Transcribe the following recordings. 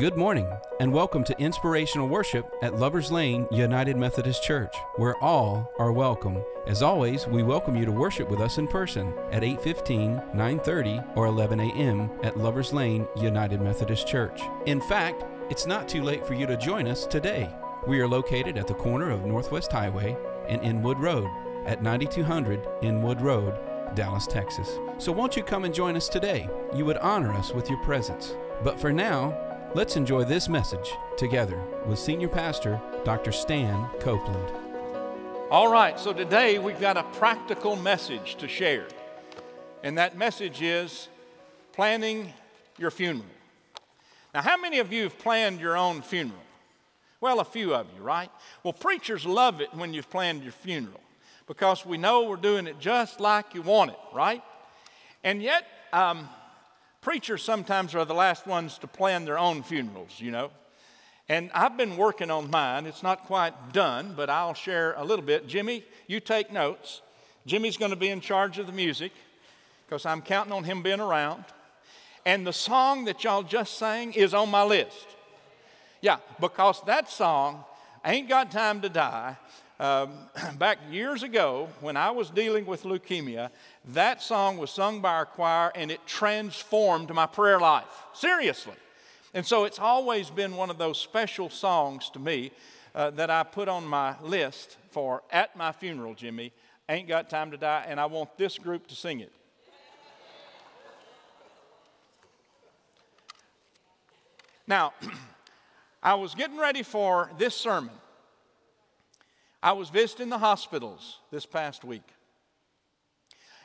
Good morning, and welcome to Inspirational Worship at Lovers Lane United Methodist Church, where all are welcome. As always, we welcome you to worship with us in person at 8:15, 9:30, or 11 a.m. at Lovers Lane United Methodist Church. In fact, it's not too late for you to join us today. We are located at the corner of Northwest Highway and Inwood Road at 9200 Inwood Road, Dallas, Texas. So won't you come and join us today? You would honor us with your presence. But for now, Let's enjoy this message together with Senior Pastor Dr. Stan Copeland. All right, so today we've got a practical message to share. And that message is planning your funeral. Now, how many of you have planned your own funeral? Well, a few of you, right? Well, preachers love it when you've planned your funeral because we know we're doing it just like you want it, right? And yet, um, Preachers sometimes are the last ones to plan their own funerals, you know. And I've been working on mine. It's not quite done, but I'll share a little bit. Jimmy, you take notes. Jimmy's going to be in charge of the music because I'm counting on him being around. And the song that y'all just sang is on my list. Yeah, because that song, Ain't Got Time to Die, um, back years ago when I was dealing with leukemia, that song was sung by our choir and it transformed my prayer life. Seriously. And so it's always been one of those special songs to me uh, that I put on my list for at my funeral, Jimmy. Ain't got time to die, and I want this group to sing it. Now, I was getting ready for this sermon. I was visiting the hospitals this past week.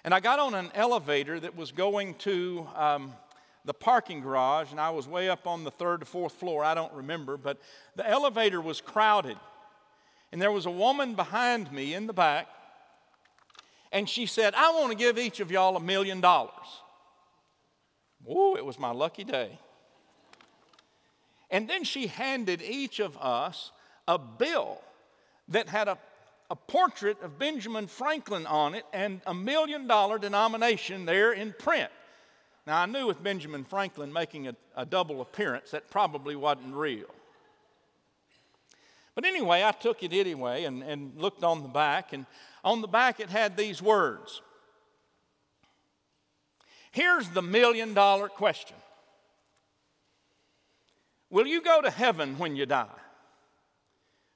And I got on an elevator that was going to um, the parking garage, and I was way up on the third or fourth floor. I don't remember, but the elevator was crowded. And there was a woman behind me in the back, and she said, I want to give each of y'all a million dollars. Ooh, it was my lucky day. And then she handed each of us a bill that had a a portrait of Benjamin Franklin on it and a million dollar denomination there in print. Now, I knew with Benjamin Franklin making a, a, double appearance, that probably wasn't real. But anyway, I took it anyway and, and looked on the back, and on the back it had these words Here's the million dollar question Will you go to heaven when you die?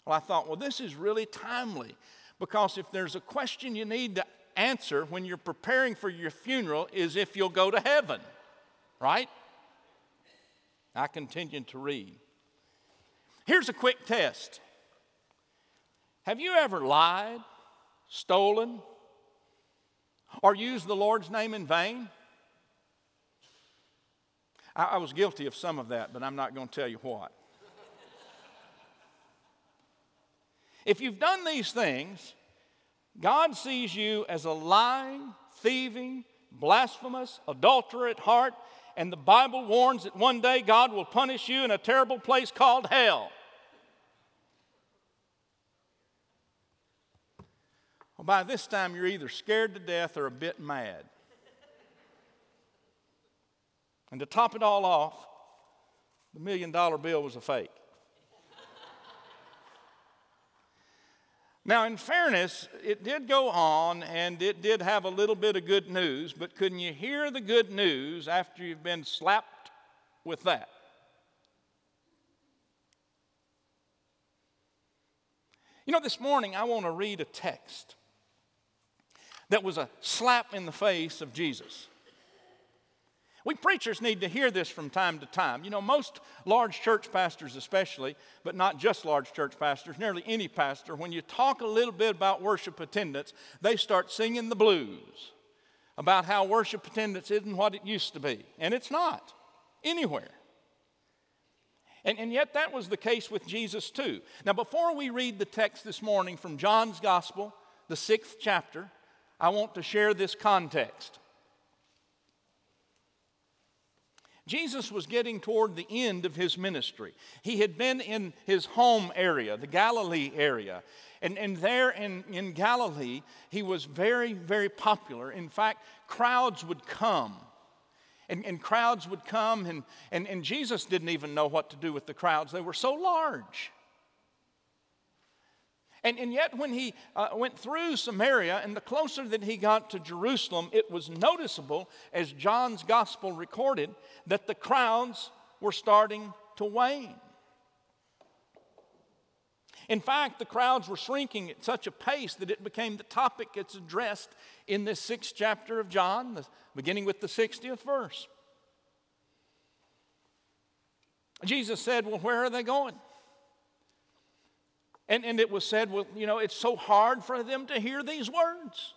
Well, I thought, well, this is really timely because if there's a question you need to answer when you're preparing for your funeral is if you'll go to heaven, right? I continued to read. Here's a quick test. Have you ever lied, stolen, or used the Lord's name in vain? I, I was guilty of some of that, but I'm not going to tell you what. If you've done these things, God sees you as a lying, thieving, blasphemous, adulterate heart, and the Bible warns that one day God will punish you in a terrible place called hell. Well, by this time, you're either scared to death or a bit mad. And to top it all off, the million dollar bill was a fake. Now, in fairness, it did go on and it did have a little bit of good news, but couldn't you hear the good news after you've been slapped with that? You know, this morning I want to read a text that was a slap in the face of Jesus. We preachers need to hear this from time to time. You know, most large church pastors, especially, but not just large church pastors, nearly any pastor, when you talk a little bit about worship attendance, they start singing the blues about how worship attendance isn't what it used to be. And it's not anywhere. And, and yet, that was the case with Jesus, too. Now, before we read the text this morning from John's Gospel, the sixth chapter, I want to share this context. Jesus was getting toward the end of his ministry. He had been in his home area, the Galilee area. And, and there in, in Galilee, he was very, very popular. In fact, crowds would come. And, and crowds would come, and, and, and Jesus didn't even know what to do with the crowds. They were so large. And, and yet, when he uh, went through Samaria, and the closer that he got to Jerusalem, it was noticeable, as John's gospel recorded, that the crowds were starting to wane. In fact, the crowds were shrinking at such a pace that it became the topic that's addressed in this sixth chapter of John, beginning with the 60th verse. Jesus said, Well, where are they going? And, and it was said, Well, you know, it's so hard for them to hear these words.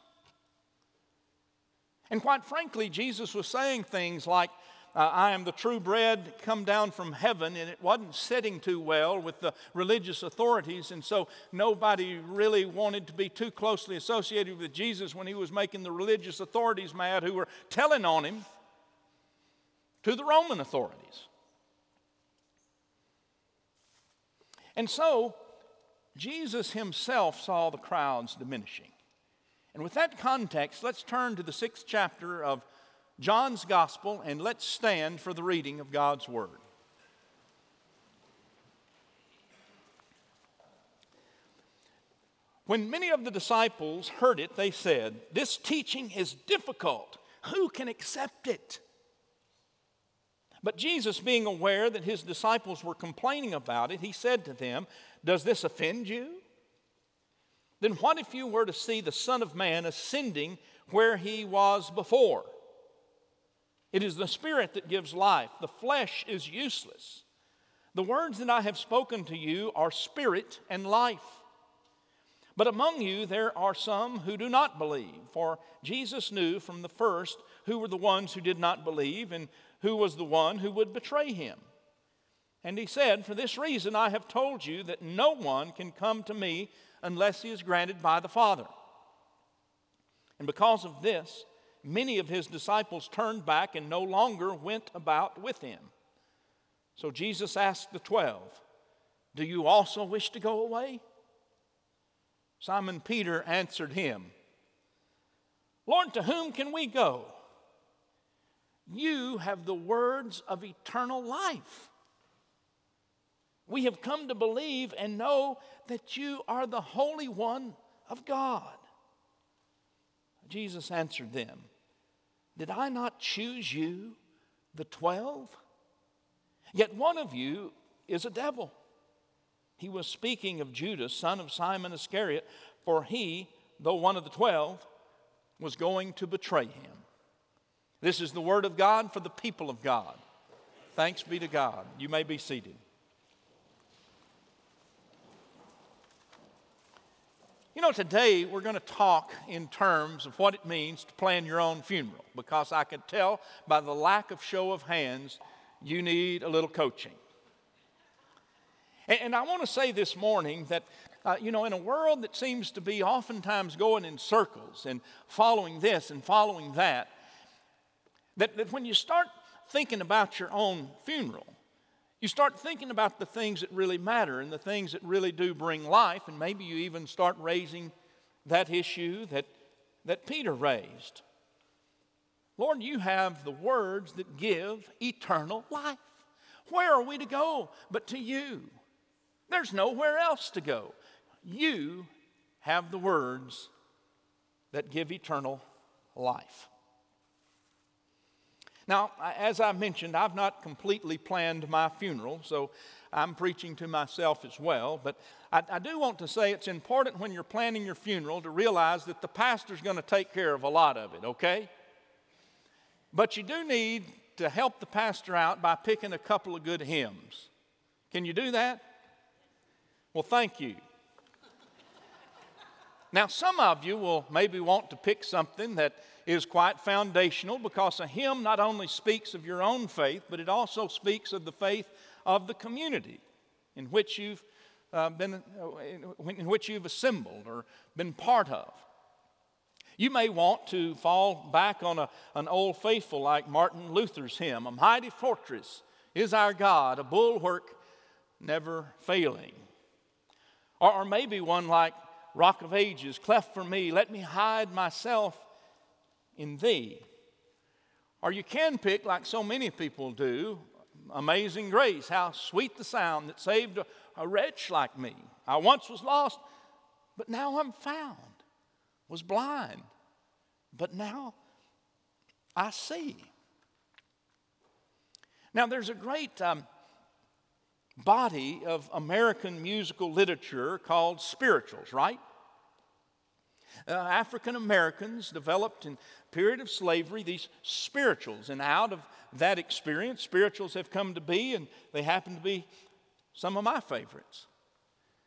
And quite frankly, Jesus was saying things like, uh, I am the true bread come down from heaven, and it wasn't sitting too well with the religious authorities, and so nobody really wanted to be too closely associated with Jesus when he was making the religious authorities mad who were telling on him to the Roman authorities. And so, Jesus himself saw the crowds diminishing. And with that context, let's turn to the sixth chapter of John's Gospel, and let's stand for the reading of God's Word. When many of the disciples heard it, they said, This teaching is difficult. Who can accept it? But Jesus, being aware that his disciples were complaining about it, he said to them, Does this offend you? Then what if you were to see the Son of Man ascending where he was before? It is the Spirit that gives life, the flesh is useless. The words that I have spoken to you are spirit and life. But among you there are some who do not believe, for Jesus knew from the first who were the ones who did not believe and who was the one who would betray him. And he said, For this reason I have told you that no one can come to me unless he is granted by the Father. And because of this, many of his disciples turned back and no longer went about with him. So Jesus asked the twelve, Do you also wish to go away? Simon Peter answered him, Lord, to whom can we go? You have the words of eternal life. We have come to believe and know that you are the Holy One of God. Jesus answered them, Did I not choose you, the twelve? Yet one of you is a devil. He was speaking of Judas, son of Simon Iscariot, for he, though one of the twelve, was going to betray him. This is the word of God for the people of God. Thanks be to God. You may be seated. You know, today we're going to talk in terms of what it means to plan your own funeral because I can tell by the lack of show of hands you need a little coaching. And, I want to say this morning that, uh, you know, in a world that seems to be oftentimes going in circles and following this and following that, that, that when you start thinking about your own funeral, you start thinking about the things that really matter and the things that really do bring life, and maybe you even start raising that issue that, that Peter raised. Lord, you have the words that give eternal life. Where are we to go but to you? There's nowhere else to go. You have the words that give eternal life. Now, as I mentioned, I've not completely planned my funeral, so I'm preaching to myself as well. But I, I do want to say it's important when you're planning your funeral to realize that the pastor's going to take care of a lot of it, okay? But you do need to help the pastor out by picking a couple of good hymns. Can you do that? Well, thank you. Now, some of you will maybe want to pick something that is quite foundational because a hymn not only speaks of your own faith, but it also speaks of the faith of the community in which you've uh, been, uh, in which you've assembled or been part of. You may want to fall back on a, an old faithful like Martin Luther's hymn, A Mighty Fortress is Our God, a bulwark never failing. Or, or maybe one like Rock of Ages, cleft for me, let me hide myself in thee. Or you can pick, like so many people do, Amazing Grace, how sweet the sound that saved a, a wretch like me. I once was lost, but now I'm found, was blind, but now I see. Now, there's a great um, body of American musical literature called spirituals, right? Uh, African Americans developed in period of slavery these spirituals, and out of that experience, spirituals have come to be, and they happen to be some of my favorites.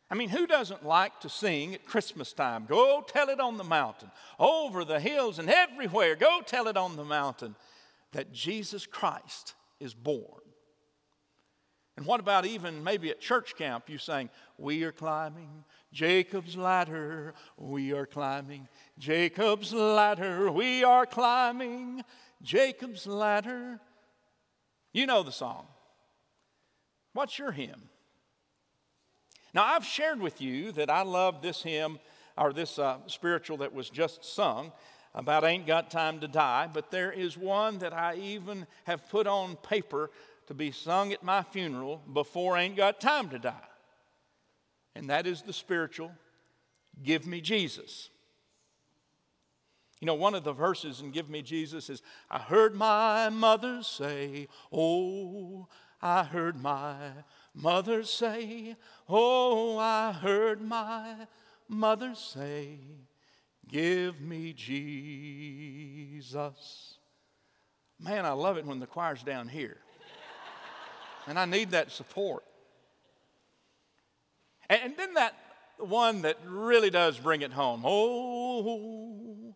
I mean, who doesn't like to sing at Christmas time? Go tell it on the mountain, over the hills and everywhere. Go tell it on the mountain that Jesus Christ is born. And what about even maybe at church camp, you saying, We are climbing Jacob's ladder, we are climbing Jacob's ladder, we are climbing Jacob's ladder. You know the song. What's your hymn? Now, I've shared with you that I love this hymn or this uh, spiritual that was just sung about Ain't Got Time to Die, but there is one that I even have put on paper to be sung at my funeral before I Ain't Got Time to Die. And that is the spiritual, Give Me Jesus. You know, one of the verses in Give Me Jesus is I heard my mother say, Oh, I heard my mother say, Oh, I heard my mother say, Give me Jesus. Man, I love it when the choir's down here. And I need that support. And then that one that really does bring it home. Oh,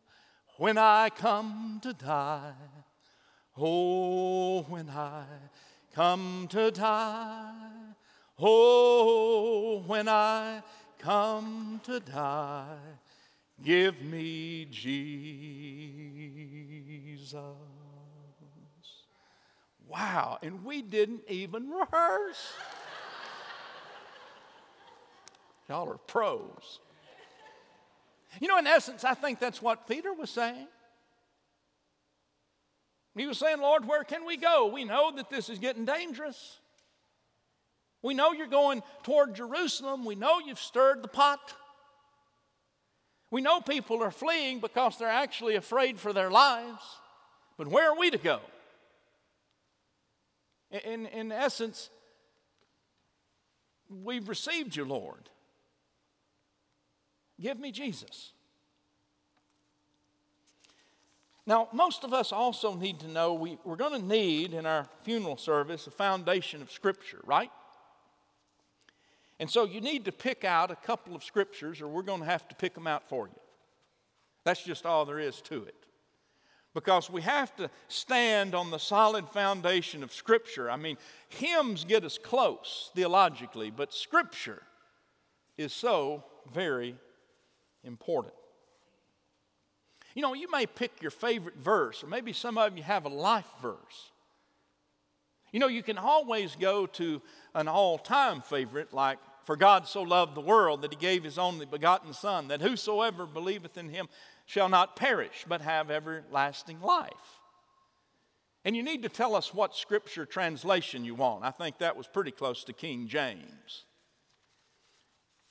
when I come to die. Oh, when I come to die. Oh, when I come to die. Give me Jesus. Wow, and we didn't even rehearse. Y'all are pros. You know, in essence, I think that's what Peter was saying. He was saying, Lord, where can we go? We know that this is getting dangerous. We know you're going toward Jerusalem. We know you've stirred the pot. We know people are fleeing because they're actually afraid for their lives. But where are we to go? In, in essence, we've received you, Lord. Give me Jesus. Now, most of us also need to know we, we're going to need in our funeral service a foundation of Scripture, right? And so you need to pick out a couple of Scriptures, or we're going to have to pick them out for you. That's just all there is to it. Because we have to stand on the solid foundation of Scripture. I mean, hymns get us close theologically, but Scripture is so very important. You know, you may pick your favorite verse, or maybe some of you have a life verse. You know, you can always go to an all time favorite like, For God so loved the world that he gave his only begotten Son, that whosoever believeth in him shall not perish, but have everlasting life. And you need to tell us what scripture translation you want. I think that was pretty close to King James.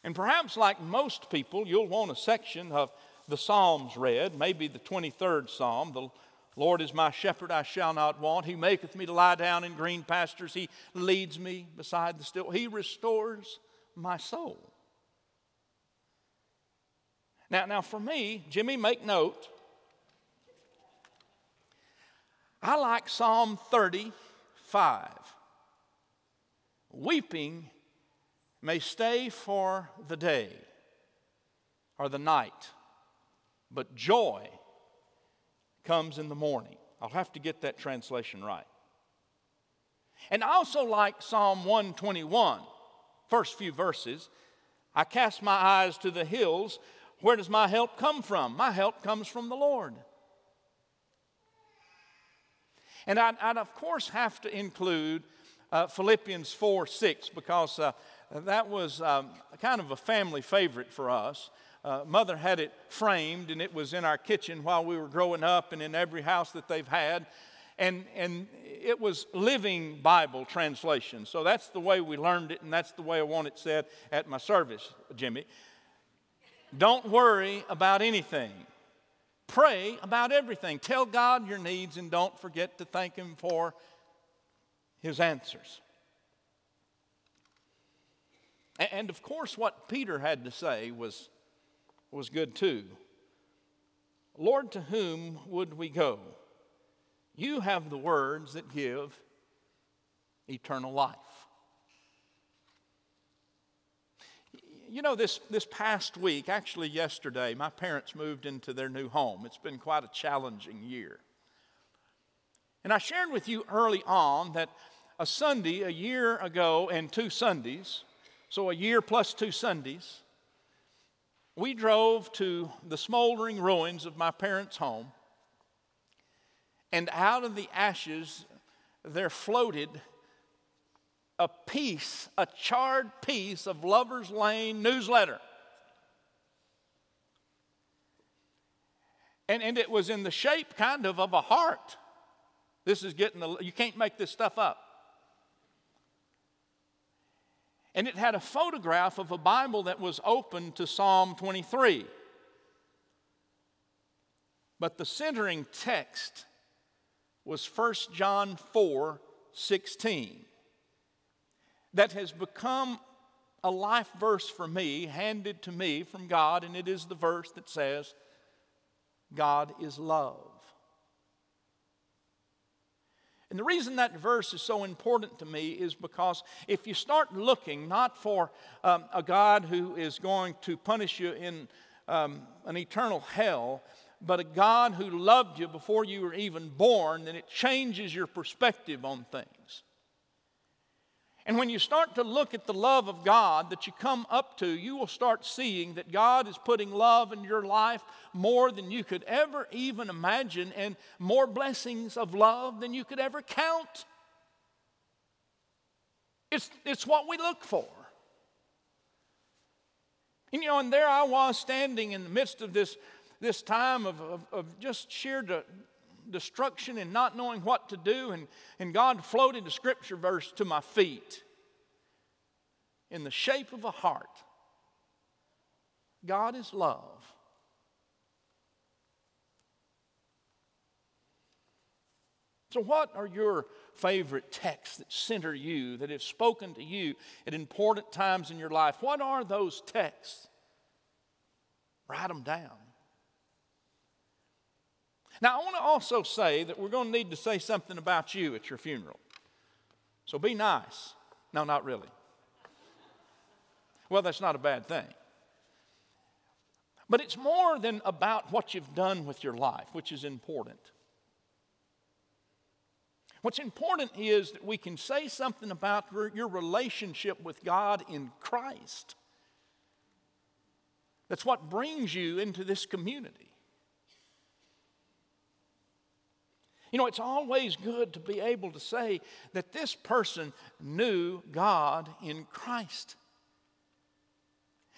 And perhaps, like most people, you'll want a section of the Psalms read, maybe the 23rd Psalm. The Lord is my shepherd, I shall not want. He maketh me to lie down in green pastures. He leads me beside the still. He restores my soul. Now, now for me, Jimmy, make note. I like Psalm 35. Weeping may stay for the day or the night, but joy comes in the morning. I'll have to get that translation right. And I also like Psalm 121, first few verses. I cast my eyes to the hills. Where does my help come from? My help comes from the Lord. And I'd, I'd of course have to include uh, Philippians 4 6 because uh, that was um, kind of a family favorite for us. Uh, mother had it framed, and it was in our kitchen while we were growing up, and in every house that they've had. And, and it was Living Bible translation. So that's the way we learned it, and that's the way I want it said at my service, Jimmy. Don't worry about anything. Pray about everything. Tell God your needs and don't forget to thank Him for His answers. And of course, what Peter had to say was, was good too. Lord, to whom would we go? You have the words that give eternal life. You know, this, this past week, actually yesterday, my parents moved into their new home. It's been quite a challenging year. And I shared with you early on that a Sunday, a year ago, and two Sundays, so a year plus two Sundays, we drove to the smoldering ruins of my parents' home and out of the ashes there floated a piece, a charred piece of Lover's Lane newsletter. And, and it was in the shape kind of of a heart. This is getting the, you can't make this stuff up. And it had a photograph of a Bible that was open to Psalm 23. But the centering text was 1 John 4 16. That has become a life verse for me, handed to me from God, and it is the verse that says, God is love. And the reason that verse is so important to me is because if you start looking not for um, a God who is going to punish you in um, an eternal hell, but a God who loved you before you were even born, then it changes your perspective on things. And when you start to look at the love of God that you come up to, you will start seeing that God is putting love in your life more than you could ever even imagine, and more blessings of love than you could ever count. It's, it's what we look for. And you know, and there I was standing in the midst of this this time of, of, of just sheer de- destruction and not knowing what to do. And, and God floated a scripture verse to my feet in the shape of a heart. God is love. So, what are your favorite texts that center you, that have spoken to you at important times in your life? What are those texts? Write them down. Now, I want to also say that we're going to need to say something about you at your funeral. So be nice. No, not really. Well, that's not a bad thing. But it's more than about what you've done with your life, which is important. What's important is that we can say something about your relationship with God in Christ. That's what brings you into this community. You know, it's always good to be able to say that this person knew God in Christ,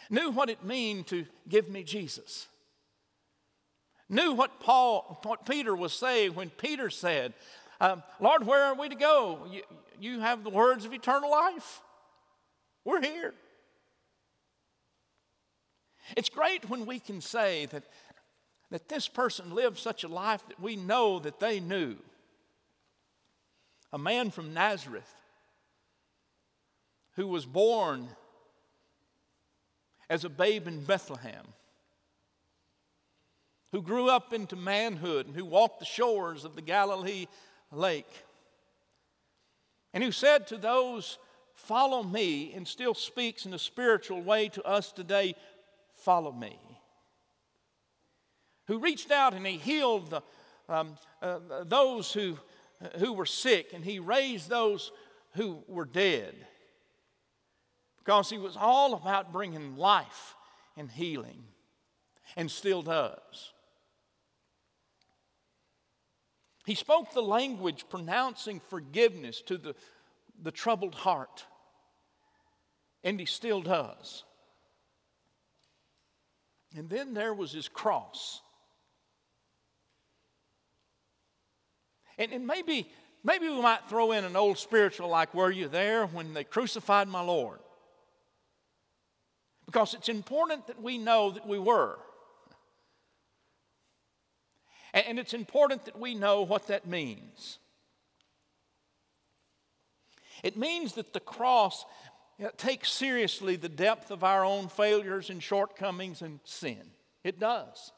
knew what it meant to give me Jesus, knew what Paul, what Peter was saying when Peter said, um, Lord, where are we to go? You, you have the words of eternal life. We're here. It's great when we can say that that this person lived such a life that we know that they knew. A man from Nazareth who was born as a babe in Bethlehem, who grew up into manhood and who walked the shores of the Galilee lake, and who said to those, Follow me, and still speaks in a spiritual way to us today, Follow me who reached out and he healed the, um, uh, those who, who were sick and he raised those who were dead. Because he was all about bringing life and healing, and still does. He spoke the language pronouncing forgiveness to the, the troubled heart, and he still does. And then there was his cross And, and maybe, maybe we might throw in an old spiritual like, Were you there when they crucified my Lord? Because it's important that we know that we were. And, and it's important that we know what that means. It means that the cross takes seriously the depth of our own failures and shortcomings and sin. It does.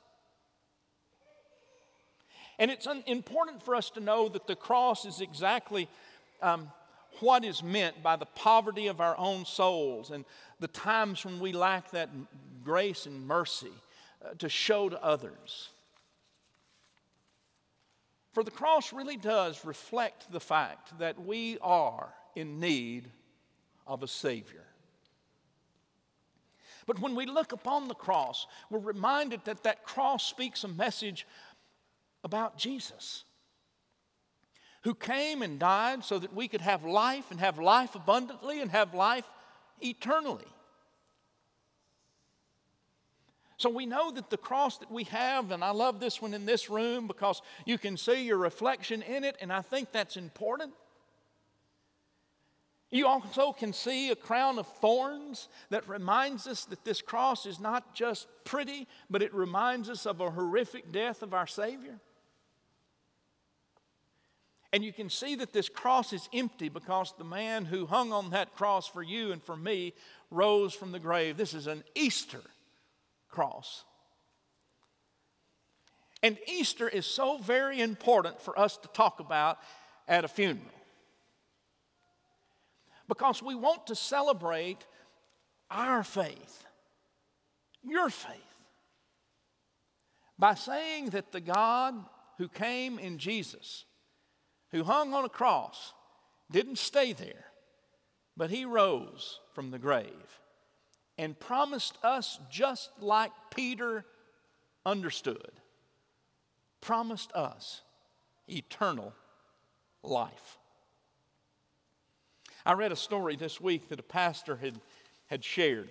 And it's un- important for us to know that the cross is exactly um, what is meant by the poverty of our own souls and the times when we lack that grace and mercy uh, to show to others. For the cross really does reflect the fact that we are in need of a Savior. But when we look upon the cross, we're reminded that that cross speaks a message about Jesus, who came and died so that we could have life and have life abundantly and have life eternally. So we know that the cross that we have, and I love this one in this room because you can see your reflection in it, and I think that's important. You also can see a crown of thorns that reminds us that this cross is not just pretty, but it reminds us of a horrific death of our Savior. And you can see that this cross is empty because the man who hung on that cross for you and for me rose from the grave. This is an Easter cross. And Easter is so very important for us to talk about at a funeral because we want to celebrate our faith, your faith, by saying that the God who came in Jesus, who hung on a cross, didn't stay there, but he rose from the grave and promised us, just like Peter understood, promised us eternal life. I read a story this week that a pastor had, had shared.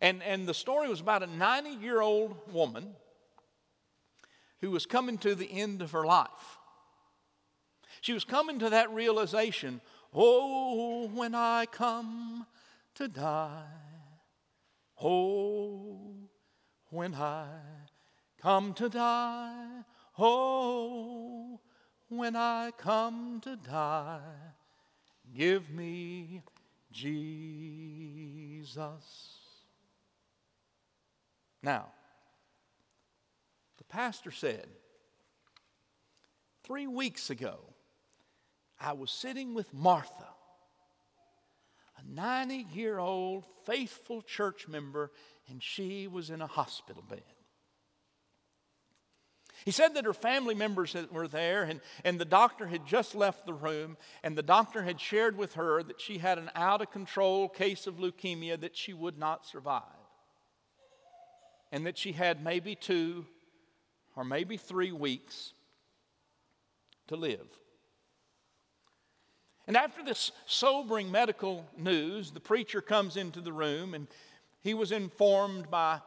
And, and the story was about a 90 year old woman who was coming to the end of her life. She was coming to that realization oh, when I come to die, oh, when I come to die, oh, when I come to die, give me Jesus. Now, pastor said, three weeks ago, I was sitting with Martha, a 90 year old faithful church member, and she was in a hospital bed. He said that her family members were there, and, and the doctor had just left the room, and the doctor had shared with her that she had an out of control case of leukemia that she would not survive, and that she had maybe two or maybe three weeks to live. And after this sobering medical news, the preacher comes into the room, and he was informed by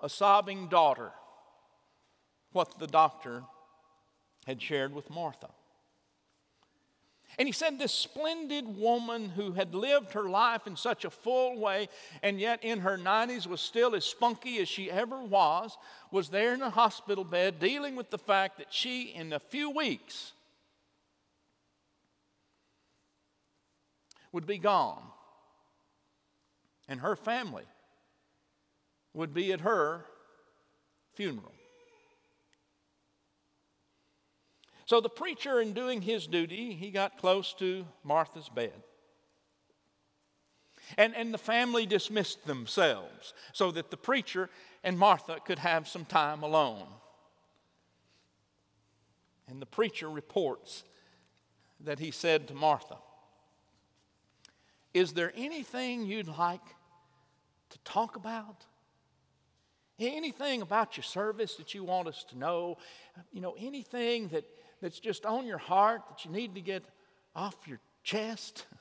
a sobbing daughter what the doctor had shared with Martha. And he said, This splendid woman who had lived her life in such a full way and yet in her 90s was still as spunky as she ever was, was there in a hospital bed dealing with the fact that she, in a few weeks, would be gone. And her family would be at her funeral. So the preacher, in doing his duty, he got close to Martha's bed. And, and the family dismissed themselves so that the preacher and Martha could have some time alone. And the preacher reports that he said to Martha, Is there anything you'd like to talk about? Anything about your service that you want us to know? You know, anything that that's just on your heart that you need to get off your chest?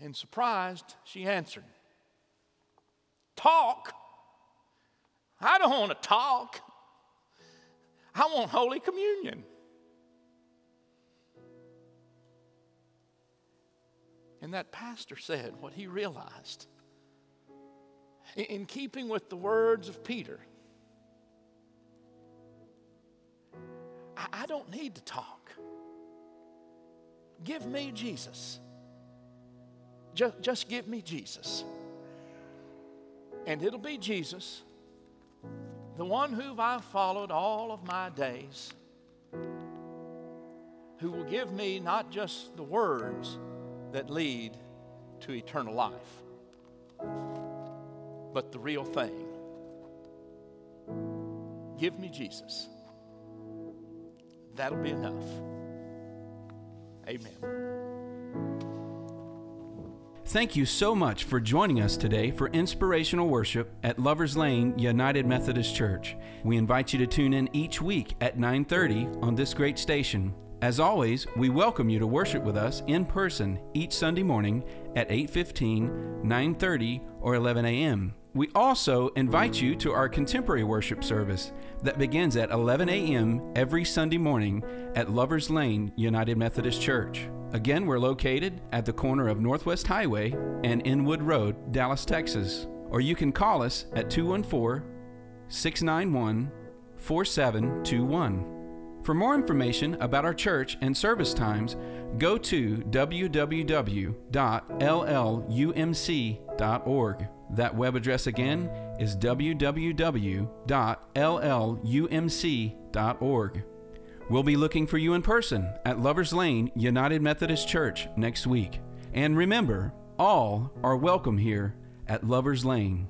And surprised, she answered, Talk? I don't want to talk. I want Holy Communion. And that pastor said what he realized. In keeping with the words of Peter, I don't need to talk. Give me Jesus. Just, just give me Jesus. And it'll be Jesus, the one whom I've followed all of my days, who will give me not just the words that lead to eternal life, but the real thing. Give me Jesus. That'll be enough. Amen. Thank you so much for joining us today for inspirational worship at Lovers Lane United Methodist Church. We invite you to tune in each week at 9:30 on this great station. As always, we welcome you to worship with us in person each Sunday morning at 8:15, 9:30, or 11 a.m. We also invite you to our contemporary worship service that begins at 11 a.m. every Sunday morning at Lovers Lane United Methodist Church. Again, we're located at the corner of Northwest Highway and Inwood Road, Dallas, Texas. Or you can call us at 214 691 4721. For more information about our church and service times, go to www.llumc.org. That web address again is www.llumc.org. We'll be looking for you in person at Lovers Lane United Methodist Church next week. And remember, all are welcome here at Lovers Lane.